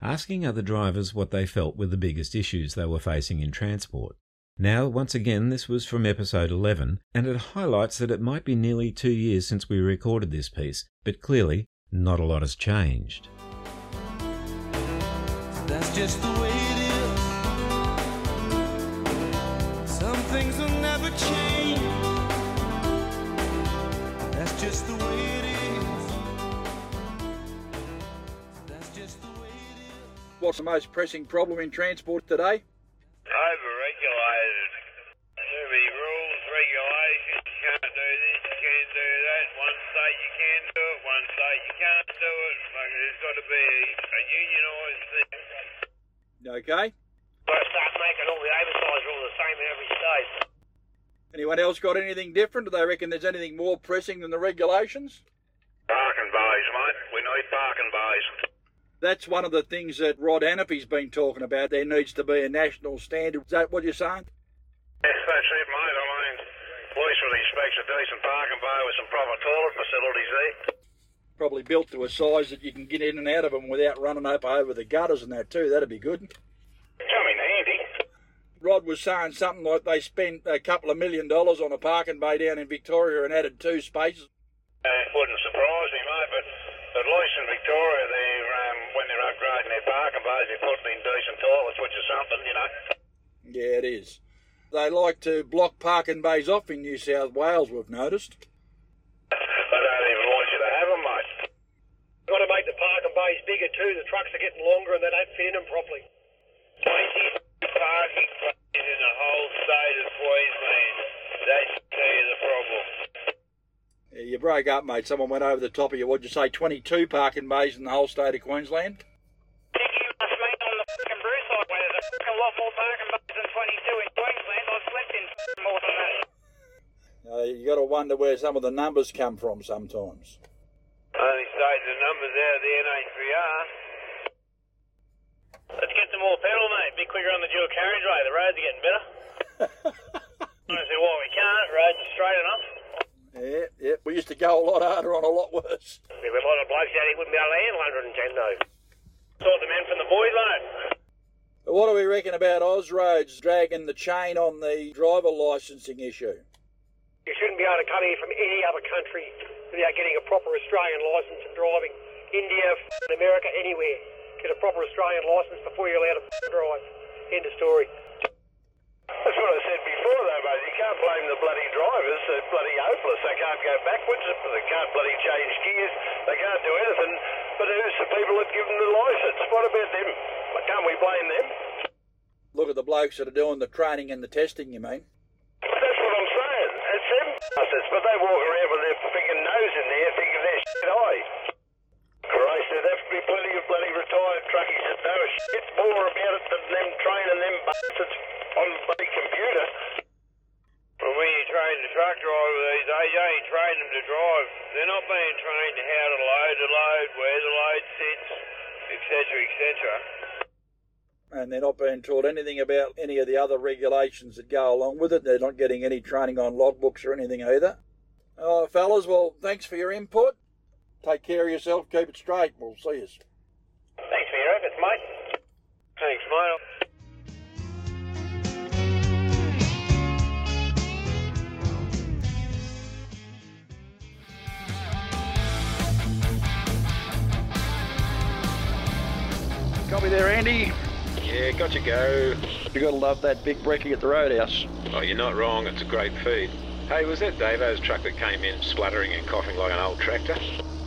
asking other drivers what they felt were the biggest issues they were facing in transport. Now, once again, this was from episode 11, and it highlights that it might be nearly two years since we recorded this piece, but clearly, not a lot has changed. That's just the way it is. Some things will What's the most pressing problem in transport today? Overregulated. Too many rules, regulations. You can't do this, you can't do that. One state you can do it, one state you can't do it. Like, there's got to be a, a unionised thing. Okay. Got to start making all the oversize rules the same in every state. Anyone else got anything different? Do they reckon there's anything more pressing than the regulations? Parking bays, mate. We need parking bays. That's one of the things that Rod Hannifey's been talking about. There needs to be a national standard. Is that what you're saying? Yes, that's it, mate. I mean, Loose really expects a decent parking bay with some proper toilet facilities there. Probably built to a size that you can get in and out of them without running up over the gutters and that too. That'd be good. Come in handy. Rod was saying something like they spent a couple of million dollars on a parking bay down in Victoria and added two spaces. It wouldn't surprise me, mate, but at least in Victoria, they're, they're upgrading their parking bays, they're putting in decent toilets, which is something, you know. Yeah, it is. They like to block parking bays off in New South Wales, we've noticed. They don't even want you to have them, mate. Got to make the parking bays bigger too. The trucks are getting longer and they don't fit in them properly. 20 parking bays in the whole state of Queensland. That's you the problem. You broke up, mate. Someone went over the top of you. What'd you say? 22 parking bays in the whole state of Queensland? Must mean on the fucking Bruce side where there's a fucking lot more parking bays than 22 in Queensland. I've slept in fucking more than that. Uh, you got to wonder where some of the numbers come from sometimes. Only state the numbers out of the NHVR. Let's get some more pedal, mate. Be quicker on the dual carriageway. The roads are getting better. I don't see why we can't. Roads are straight enough. Yeah, yeah. We used to go a lot harder on a lot worse. If a lot of blokes out here wouldn't be able to handle 110 though. Sort the men from the mate. But what do we reckon about Austroads dragging the chain on the driver licensing issue? You shouldn't be able to come here from any other country without getting a proper Australian licence and driving. India, America, anywhere. Get a proper Australian licence before you're allowed to drive. End of story. That's what I said before, though, mate. You can't blame the bloody drivers. They're bloody hopeless. They can't go backwards. They can't bloody change gears. They can't do anything. But who's the people that give them the licence? What about them? Can't we blame them? Look at the blokes that are doing the training and the testing, you mean? That's what I'm saying. It's them bastards, but they walk around with their freaking nose in there thinking they're shit high. Christ, there'd have to be plenty of bloody retired truckies that know a shit more about it than them training them bastards on bloody computer. Well, when you train the truck driver these days, you ain't training them to drive. They're not being trained how to load the load, where the load sits, etc., etc. And they're not being taught anything about any of the other regulations that go along with it. They're not getting any training on logbooks or anything either. Oh, fellas, well, thanks for your input. Take care of yourself. Keep it straight. We'll see you. Thanks for your efforts, mate. Thanks, mate. Copy there, Andy. Yeah, got to go. You got to love that big brekkie at the roadhouse. Oh, you're not wrong. It's a great feed. Hey, was that Davo's truck that came in spluttering and coughing like an old tractor?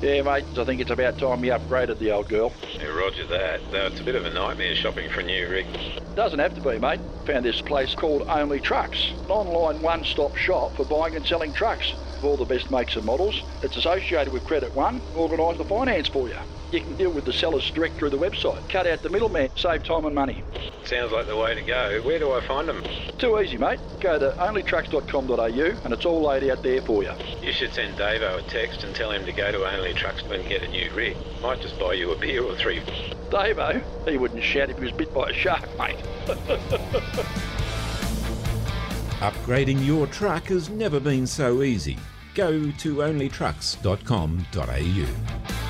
Yeah, mate. I think it's about time you upgraded the old girl. Yeah, roger that. Though it's a bit of a nightmare shopping for a new rig. Doesn't have to be, mate. Found this place called Only Trucks, an online one-stop shop for buying and selling trucks of all the best makes and models. It's associated with Credit One. Organise the finance for you. You can deal with the sellers direct through the website. Cut out the middleman. Save time and money. Sounds like the way to go. Where do I find them? Too easy, mate. Go to onlytrucks.com.au and it's all laid out there for you. You should send Davo a text and tell him to go to Only Trucks and get a new rig. Might just buy you a beer or three. Davo, he wouldn't shout if he was bit by a shark, mate. Upgrading your truck has never been so easy. Go to onlytrucks.com.au.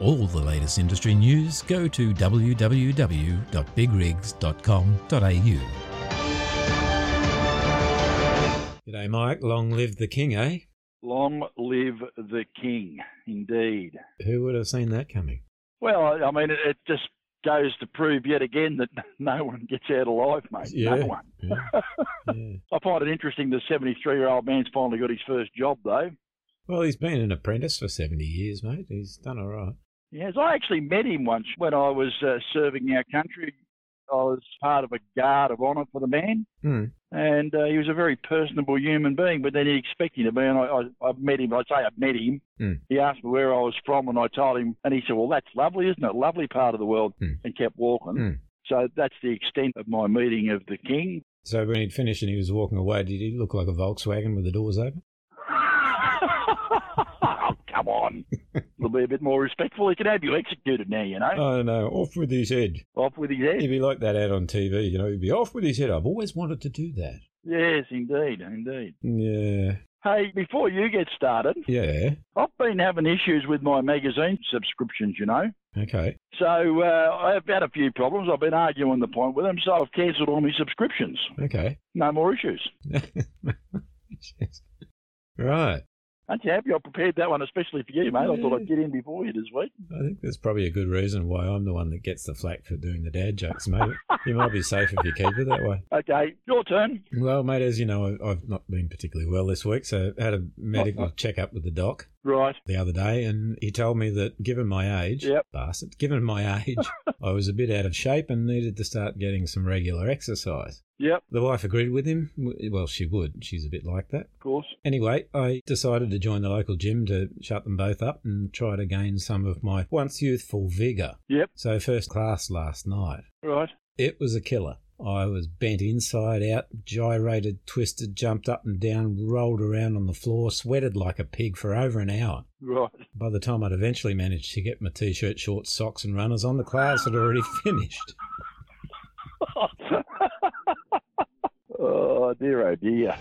all the latest industry news, go to www.bigrigs.com.au. G'day, Mike. Long live the king, eh? Long live the king, indeed. Who would have seen that coming? Well, I mean, it, it just goes to prove yet again that no one gets out alive, mate. Yeah, No one. I find it interesting the 73 year old man's finally got his first job, though. Well, he's been an apprentice for 70 years, mate. He's done all right. Yes, I actually met him once when I was uh, serving our country. I was part of a guard of honour for the man, Hmm. and uh, he was a very personable human being. But then he expected to be, and I, I, I met him. I'd say I met him. Hmm. He asked me where I was from, and I told him, and he said, "Well, that's lovely, isn't it? Lovely part of the world," and kept walking. Hmm. So that's the extent of my meeting of the king. So when he'd finished and he was walking away, did he look like a Volkswagen with the doors open? Come on. We'll be a bit more respectful. He can have you executed now, you know. Oh no, off with his head. Off with his head. He'd be like that ad on TV, you know, he'd be off with his head. I've always wanted to do that. Yes, indeed, indeed. Yeah. Hey, before you get started, Yeah. I've been having issues with my magazine subscriptions, you know. Okay. So uh, I've had a few problems. I've been arguing the point with them, so I've cancelled all my subscriptions. Okay. No more issues. Right. Aren't you happy I prepared that one, especially for you, mate? I thought I'd get in before you this week. I think that's probably a good reason why I'm the one that gets the flack for doing the dad jokes, mate. you might be safe if you keep it that way. Okay, your turn. Well, mate, as you know, I- I've not been particularly well this week, so I had a medical oh, oh. check-up with the doc Right. the other day, and he told me that given my age, Yep. bastard, given my age, I was a bit out of shape and needed to start getting some regular exercise. Yep, The wife agreed with him. Well, she would. She's a bit like that. of course. Anyway, I decided to join the local gym to shut them both up and try to gain some of my once youthful vigour. Yep. So, first class last night. Right. It was a killer. I was bent inside out, gyrated, twisted, jumped up and down, rolled around on the floor, sweated like a pig for over an hour. Right. By the time I'd eventually managed to get my t shirt, shorts, socks, and runners on, the class had already finished. Oh, dear, oh, dear.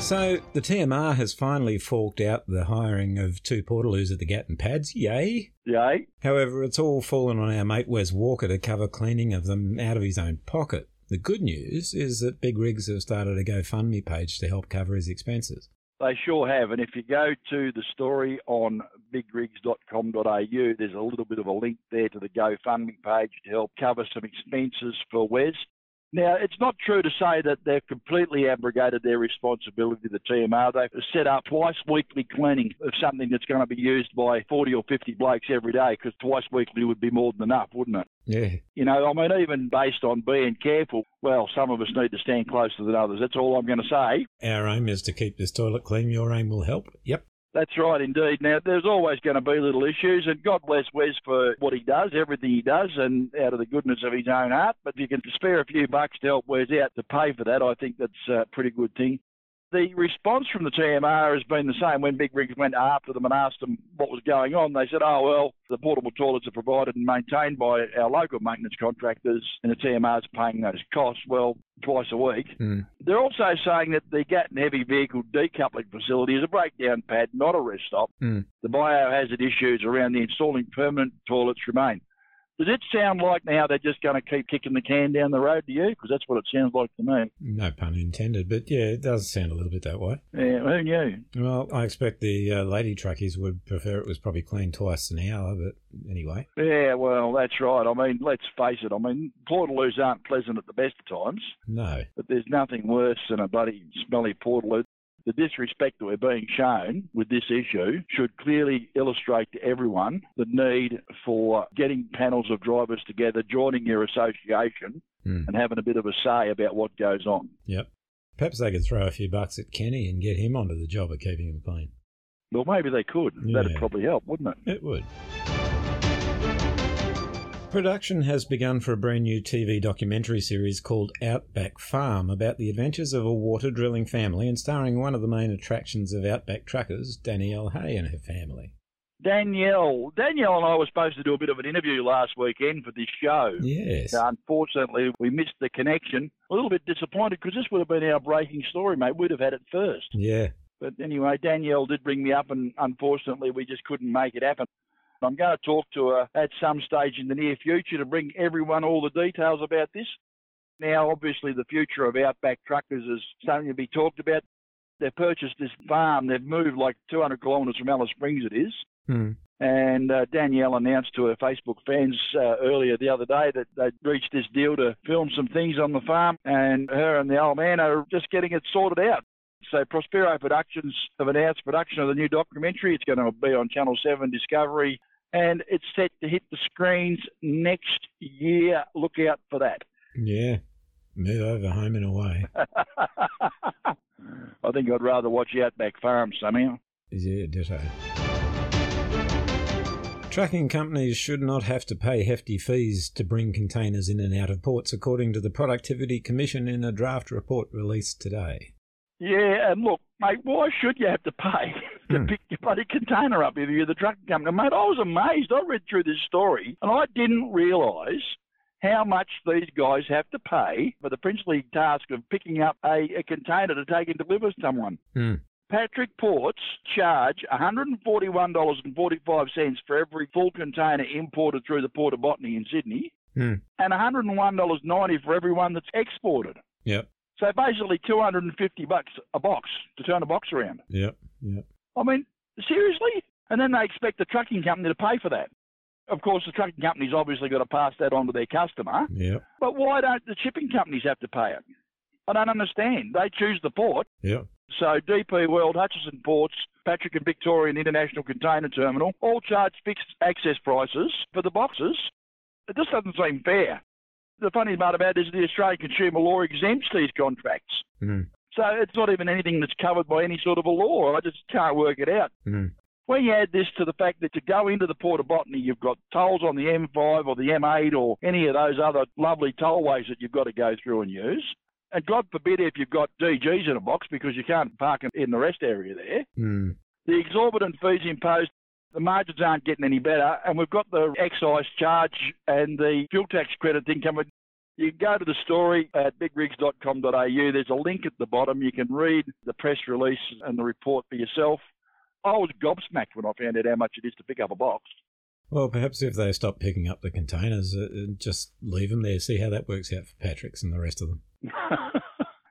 So, the TMR has finally forked out the hiring of two portaloos at the Gatton pads. Yay! Yay. However, it's all fallen on our mate Wes Walker to cover cleaning of them out of his own pocket. The good news is that Big Rigs have started a GoFundMe page to help cover his expenses. They sure have. And if you go to the story on bigrigs.com.au, there's a little bit of a link there to the GoFundMe page to help cover some expenses for Wes. Now, it's not true to say that they've completely abrogated their responsibility, the TMR. They've set up twice weekly cleaning of something that's going to be used by 40 or 50 blokes every day, because twice weekly would be more than enough, wouldn't it? Yeah. You know, I mean, even based on being careful, well, some of us need to stand closer than others. That's all I'm going to say. Our aim is to keep this toilet clean. Your aim will help. Yep. That's right, indeed. Now, there's always going to be little issues, and God bless Wes for what he does, everything he does, and out of the goodness of his own heart. But if you can spare a few bucks to help Wes out to pay for that, I think that's a pretty good thing. The response from the TMR has been the same. When Big Rigs went after them and asked them what was going on, they said, oh, well, the portable toilets are provided and maintained by our local maintenance contractors, and the TMR's paying those costs. Well, twice a week. Hmm. They're also saying that the Gatton Heavy Vehicle Decoupling Facility is a breakdown pad, not a rest stop. Hmm. The biohazard issues around the installing permanent toilets remain. Does it sound like now they're just going to keep kicking the can down the road to you? Because that's what it sounds like to me. No pun intended, but yeah, it does sound a little bit that way. Yeah, who knew? Well, I expect the uh, lady truckies would prefer it was probably cleaned twice an hour, but anyway. Yeah, well, that's right. I mean, let's face it. I mean, portaloos aren't pleasant at the best of times, No. but there's nothing worse than a bloody smelly portaloo. The disrespect that we're being shown with this issue should clearly illustrate to everyone the need for getting panels of drivers together, joining your association, Hmm. and having a bit of a say about what goes on. Yep. Perhaps they could throw a few bucks at Kenny and get him onto the job of keeping him clean. Well, maybe they could. That'd probably help, wouldn't it? It would. Production has begun for a brand new TV documentary series called Outback Farm about the adventures of a water drilling family and starring one of the main attractions of Outback truckers, Danielle Hay and her family. Danielle, Danielle and I were supposed to do a bit of an interview last weekend for this show. Yes. Unfortunately, we missed the connection. A little bit disappointed because this would have been our breaking story, mate. We'd have had it first. Yeah. But anyway, Danielle did bring me up, and unfortunately, we just couldn't make it happen. I'm going to talk to her at some stage in the near future to bring everyone all the details about this. Now, obviously, the future of Outback Truckers is starting to be talked about. They've purchased this farm. They've moved like 200 kilometres from Alice Springs, it is. Hmm. And uh, Danielle announced to her Facebook fans uh, earlier the other day that they'd reached this deal to film some things on the farm, and her and the old man are just getting it sorted out. So Prospero Productions have announced production of the new documentary. It's going to be on Channel 7 Discovery, and it's set to hit the screens next year. Look out for that. Yeah. Move over home and away. I think I'd rather watch Outback Farm somehow. Yeah, ditto. Trucking companies should not have to pay hefty fees to bring containers in and out of ports, according to the Productivity Commission in a draft report released today. Yeah, and look, mate, why should you have to pay to Hmm. pick your bloody container up if you're the trucking company? Mate, I was amazed. I read through this story and I didn't realise how much these guys have to pay for the princely task of picking up a, a container to take and deliver someone. Hmm. Patrick Ports charge $141.45 for every full container imported through the Port of Botany in Sydney Hmm. and $101.90 for every one that's exported. Yep. So basically 250 bucks a box to turn a box around. Yep. Yep. I mean, seriously? And then they expect the trucking company to pay for that. Of course, the trucking company's obviously got to pass that on to their customer. Yep. But why don't the shipping companies have to pay it? I don't understand. They choose the port. Yep. So DP World, Hutchison Ports, Patrick and Victorian International Container Terminal all charge fixed access prices for the boxes. It just doesn't seem fair. The funny part about it is the Australian consumer law exempts these contracts. Hmm. So it's not even anything that's covered by any sort of a law. I just can't work it out. Hmm. When you add this to the fact that to go into the Port of Botany, you've got tolls on the M5 or the M8 or any of those other lovely tollways that you've got to go through and use. And God forbid if you've got DGs in a box because you can't park in- the rest area there. Hmm. The exorbitant fees imposed, the margins aren't getting any better, and we've got the excise charge and the fuel tax credit thing coming. You can go to the story at bigrigs.com.au. There's a link at the bottom. You can read the press release and the report for yourself. I was gobsmacked when I found out how much it is to pick up a box. Well, perhaps if they stop picking up the containers, uh, uh, just leave them there. See how that works out for Patrick's and the rest of them.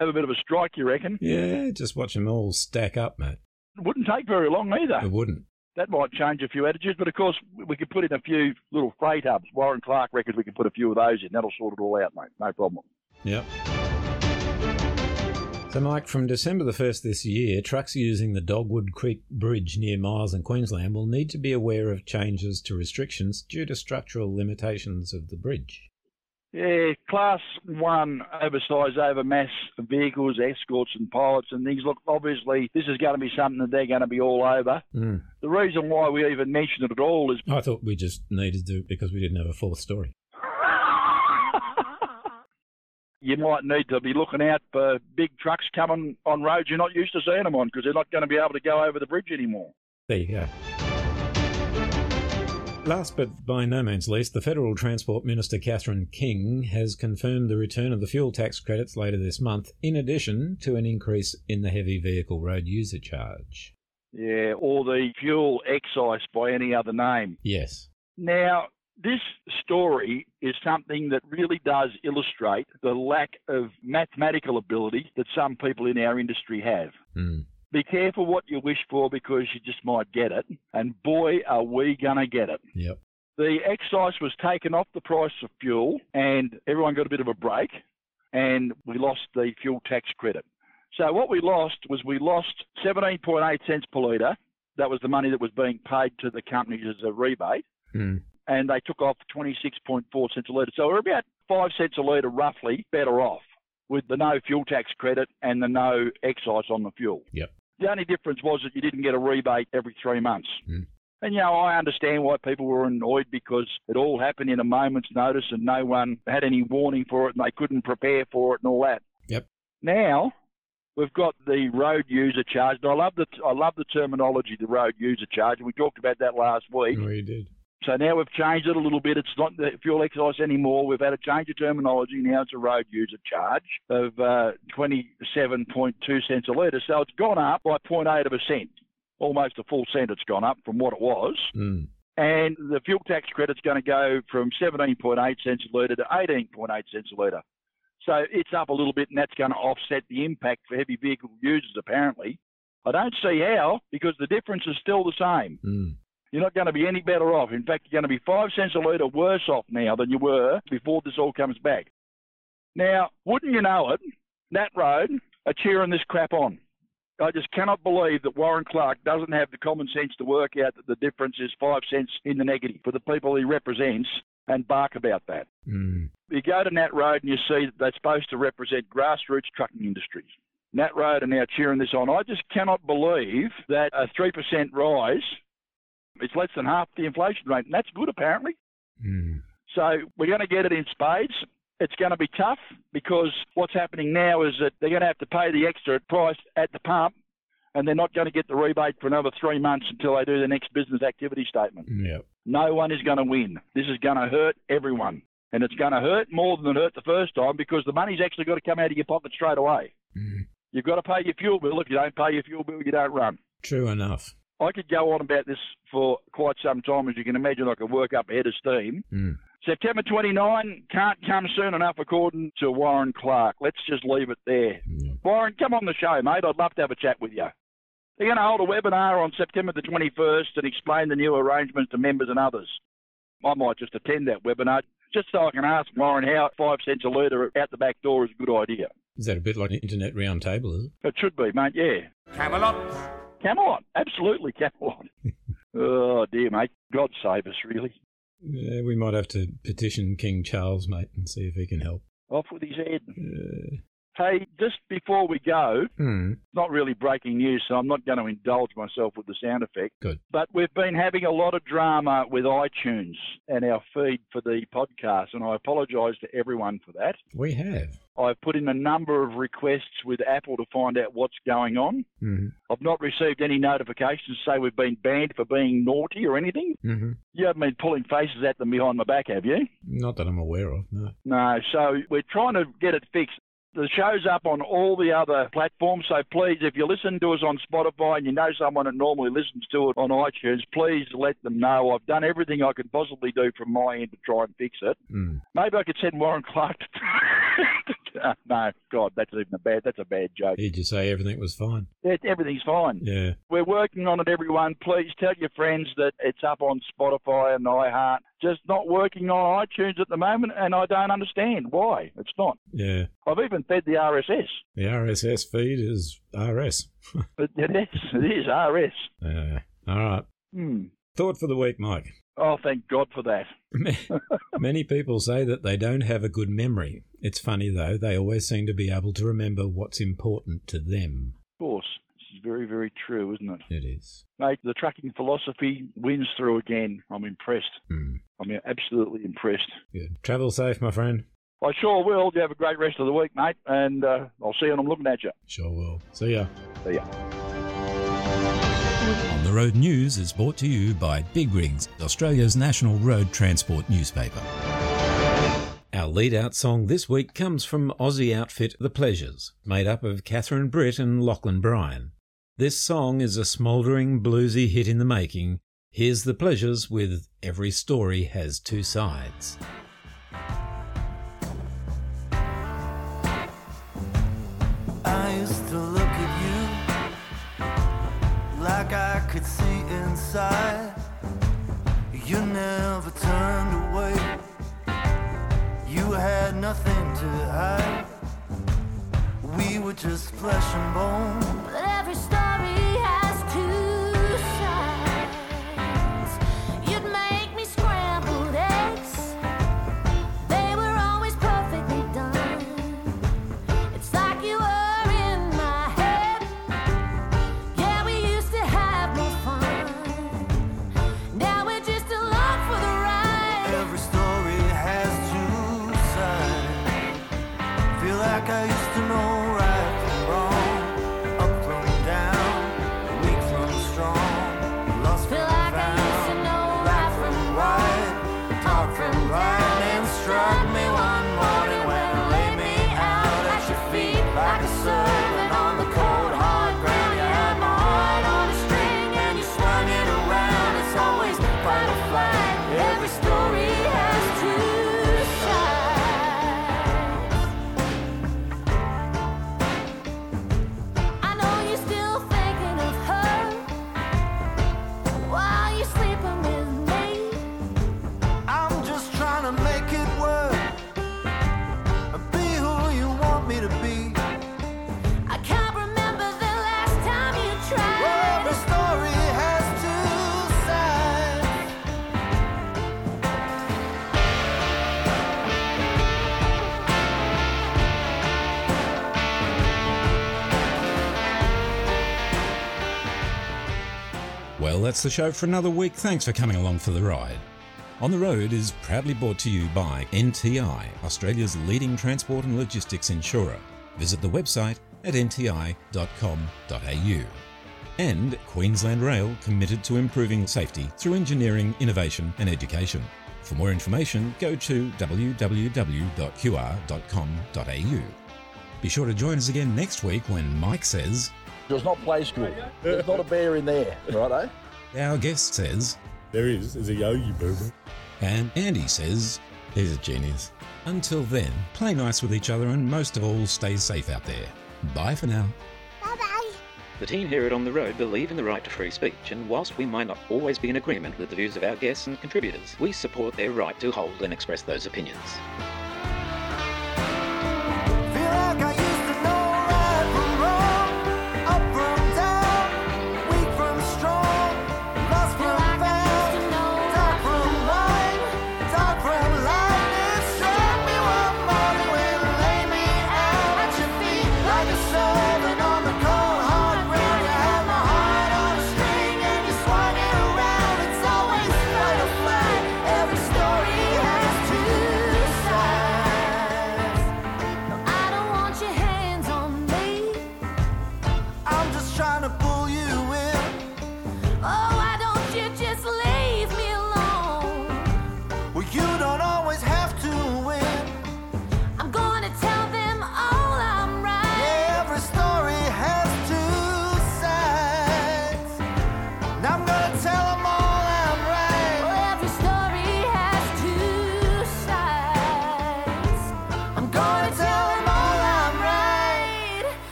Have a bit of a strike, you reckon? Yeah, just watch them all stack up, mate. It wouldn't take very long either. It wouldn't. That might change a few attitudes, but of course we could put in a few little freight hubs. Warren Clark reckons we can put a few of those in. That'll sort it all out, mate. No problem. Yep. So, Mike, from December the 1st this year, trucks using the Dogwood Creek Bridge near Miles in Queensland will need to be aware of changes to restrictions due to structural limitations of the bridge. Yeah, class one oversized over mass vehicles, escorts and pilots and things. Look, obviously this is going to be something that they're going to be all over. Mm. The reason why we even mention it at all is I thought we just needed to because we didn't have a fourth story. you might need to be looking out for big trucks coming on roads you're not used to seeing them on because they're not going to be able to go over the bridge anymore. There you go. Last but by no means least, the Federal Transport Minister Catherine King has confirmed the return of the fuel tax credits later this month, in addition to an increase in the heavy vehicle road user charge. Yeah, or the fuel excise by any other name. Yes. Now, this story is something that really does illustrate the lack of mathematical ability that some people in our industry have. Hmm. Be careful what you wish for because you just might get it. And boy, are we going to get it. Yep. The excise was taken off the price of fuel, and everyone got a bit of a break, and we lost the fuel tax credit. So what we lost was we lost 17.8 cents per litre. That was the money that was being paid to the companies as a rebate, Hmm. and they took off 26.4 cents a litre. So we're about five cents a litre, roughly, better off with the no fuel tax credit and the no excise on the fuel. Yep. The only difference was that you didn't get a rebate every three months. Mm. And, you know, I understand why people were annoyed because it all happened in a moment's notice and no one had any warning for it and they couldn't prepare for it and all that. Yep. Now, we've got the road user charge. And I love the, I love the terminology, the road user charge. We talked about that last week. We did. So now we've changed it a little bit. It's not the fuel excise anymore. We've had a change of terminology. Now it's a road user charge of uh, 27.2 cents a litre. So it's gone up by 0.8 of a cent. Almost a full cent it's gone up from what it was. Hmm. And the fuel tax credit's going to go from 17.8 cents a litre to 18.8 cents a litre. So it's up a little bit, and that's going to offset the impact for heavy vehicle users, apparently. I don't see how, because the difference is still the same. Hmm. You're not going to be any better off. In fact, you're going to be five cents a litre worse off now than you were before this all comes back. Now, wouldn't you know it, Nat Road are cheering this crap on. I just cannot believe that Warren Clark doesn't have the common sense to work out that the difference is five cents in the negative for the people he represents and bark about that. Hmm. You go to Nat Road and you see that they're supposed to represent grassroots trucking industries. Nat Road are now cheering this on. I just cannot believe that a 3% rise is less than half the inflation rate, and that's good apparently. Hmm. So we're going to get it in spades. It's going to be tough because what's happening now is that they're going to have to pay the extra price at the pump and they're not going to get the rebate for another three months until they do the next business activity statement. Yep. No one is going to win. This is going to hurt everyone. And it's going to hurt more than it hurt the first time because the money's actually got to come out of your pocket straight away. You've got to pay your fuel bill. If you don't pay your fuel bill, you don't run. True enough. I could go on about this for quite some time. As you can imagine, I could work up a head of steam. Mm. September 29 can't come soon enough, according to Warren Clark. Let's just leave it there. Warren, come on the show, mate. I'd love to have a chat with you. They're going to hold a webinar on September the 21st and explain the new arrangements to members and others. I might just attend that webinar just so I can ask Warren how five cents a litre out the back door is a good idea. Is that a bit like an internet roundtable, is it? It should be, mate, yeah. Camelot. Camelot, absolutely Camelot. oh, dear, mate. God save us, really. Yeah, we might have to petition King Charles, mate, and see if he can help. Off with his head. Hey, just before we go, Hmm. not really breaking news, so I'm not going to indulge myself with the sound effect. Good. But we've been having a lot of drama with iTunes and our feed for the podcast, and I apologise to everyone for that. We have. I've put in a number of requests with Apple to find out what's going on. Mm-hmm. I've not received any notifications to say we've been banned for being naughty or anything. Mm-hmm. You haven't been pulling faces at them behind my back, have you? Not that I'm aware of, no. No, so we're trying to get it fixed. The show's up on all the other platforms, so please, if you listen to us on Spotify and you know someone that normally listens to it on iTunes, please let them know. I've done everything I could possibly do from my end to try and fix it. Mm. Maybe I could send Warren Clark to. no, God, that's even a bad. That's a bad joke. Did you say everything was fine. It, everything's fine. Yeah. We're working on it, everyone. Please tell your friends that it's up on Spotify and iHeart. Just not working on iTunes at the moment, and I don't understand why it's not. Yeah. I've even fed the RSS. The RSS feed is RS. But it is, it is RS. Yeah. All right. Hmm. Thought for the week, Mike. Oh, thank God for that. Many people say that they don't have a good memory. It's funny, though, they always seem to be able to remember what's important to them. Of course. This is very, very true, isn't it? It is. Mate, the trucking philosophy wins through again. I'm impressed. Hmm. I'm absolutely impressed. Good. Travel safe, my friend. I sure will. You have a great rest of the week, mate, and uh, I'll see you when I'm looking at you. Sure will. See ya. See ya. Road News is brought to you by Big Rigs, Australia's national road transport newspaper. Our lead out song this week comes from Aussie outfit The Pleasures, made up of Catherine Britt and Lachlan Bryan. This song is a smouldering bluesy hit in the making. Here's The Pleasures with Every Story Has Two Sides. You never turned away. You had nothing to hide. We were just flesh and bone. That's the show for another week. Thanks for coming along for the ride. On the Road is proudly brought to you by NTI, Australia's leading transport and logistics insurer. Visit the website at nti.com.au. And Queensland Rail committed to improving safety through engineering, innovation and education. For more information, go to www.qr.com.au. Be sure to join us again next week when Mike says, Does not play school. There's not a bear in there, righto? Eh? Our guest says, There is. There's a yogi boomer. and Andy says, He's a genius. Until then, play nice with each other and most of all, stay safe out there. Bye for now. Bye bye. The team here at On the Road believe in the right to free speech, and whilst we might not always be in agreement with the views of our guests and contributors, we support their right to hold and express those opinions.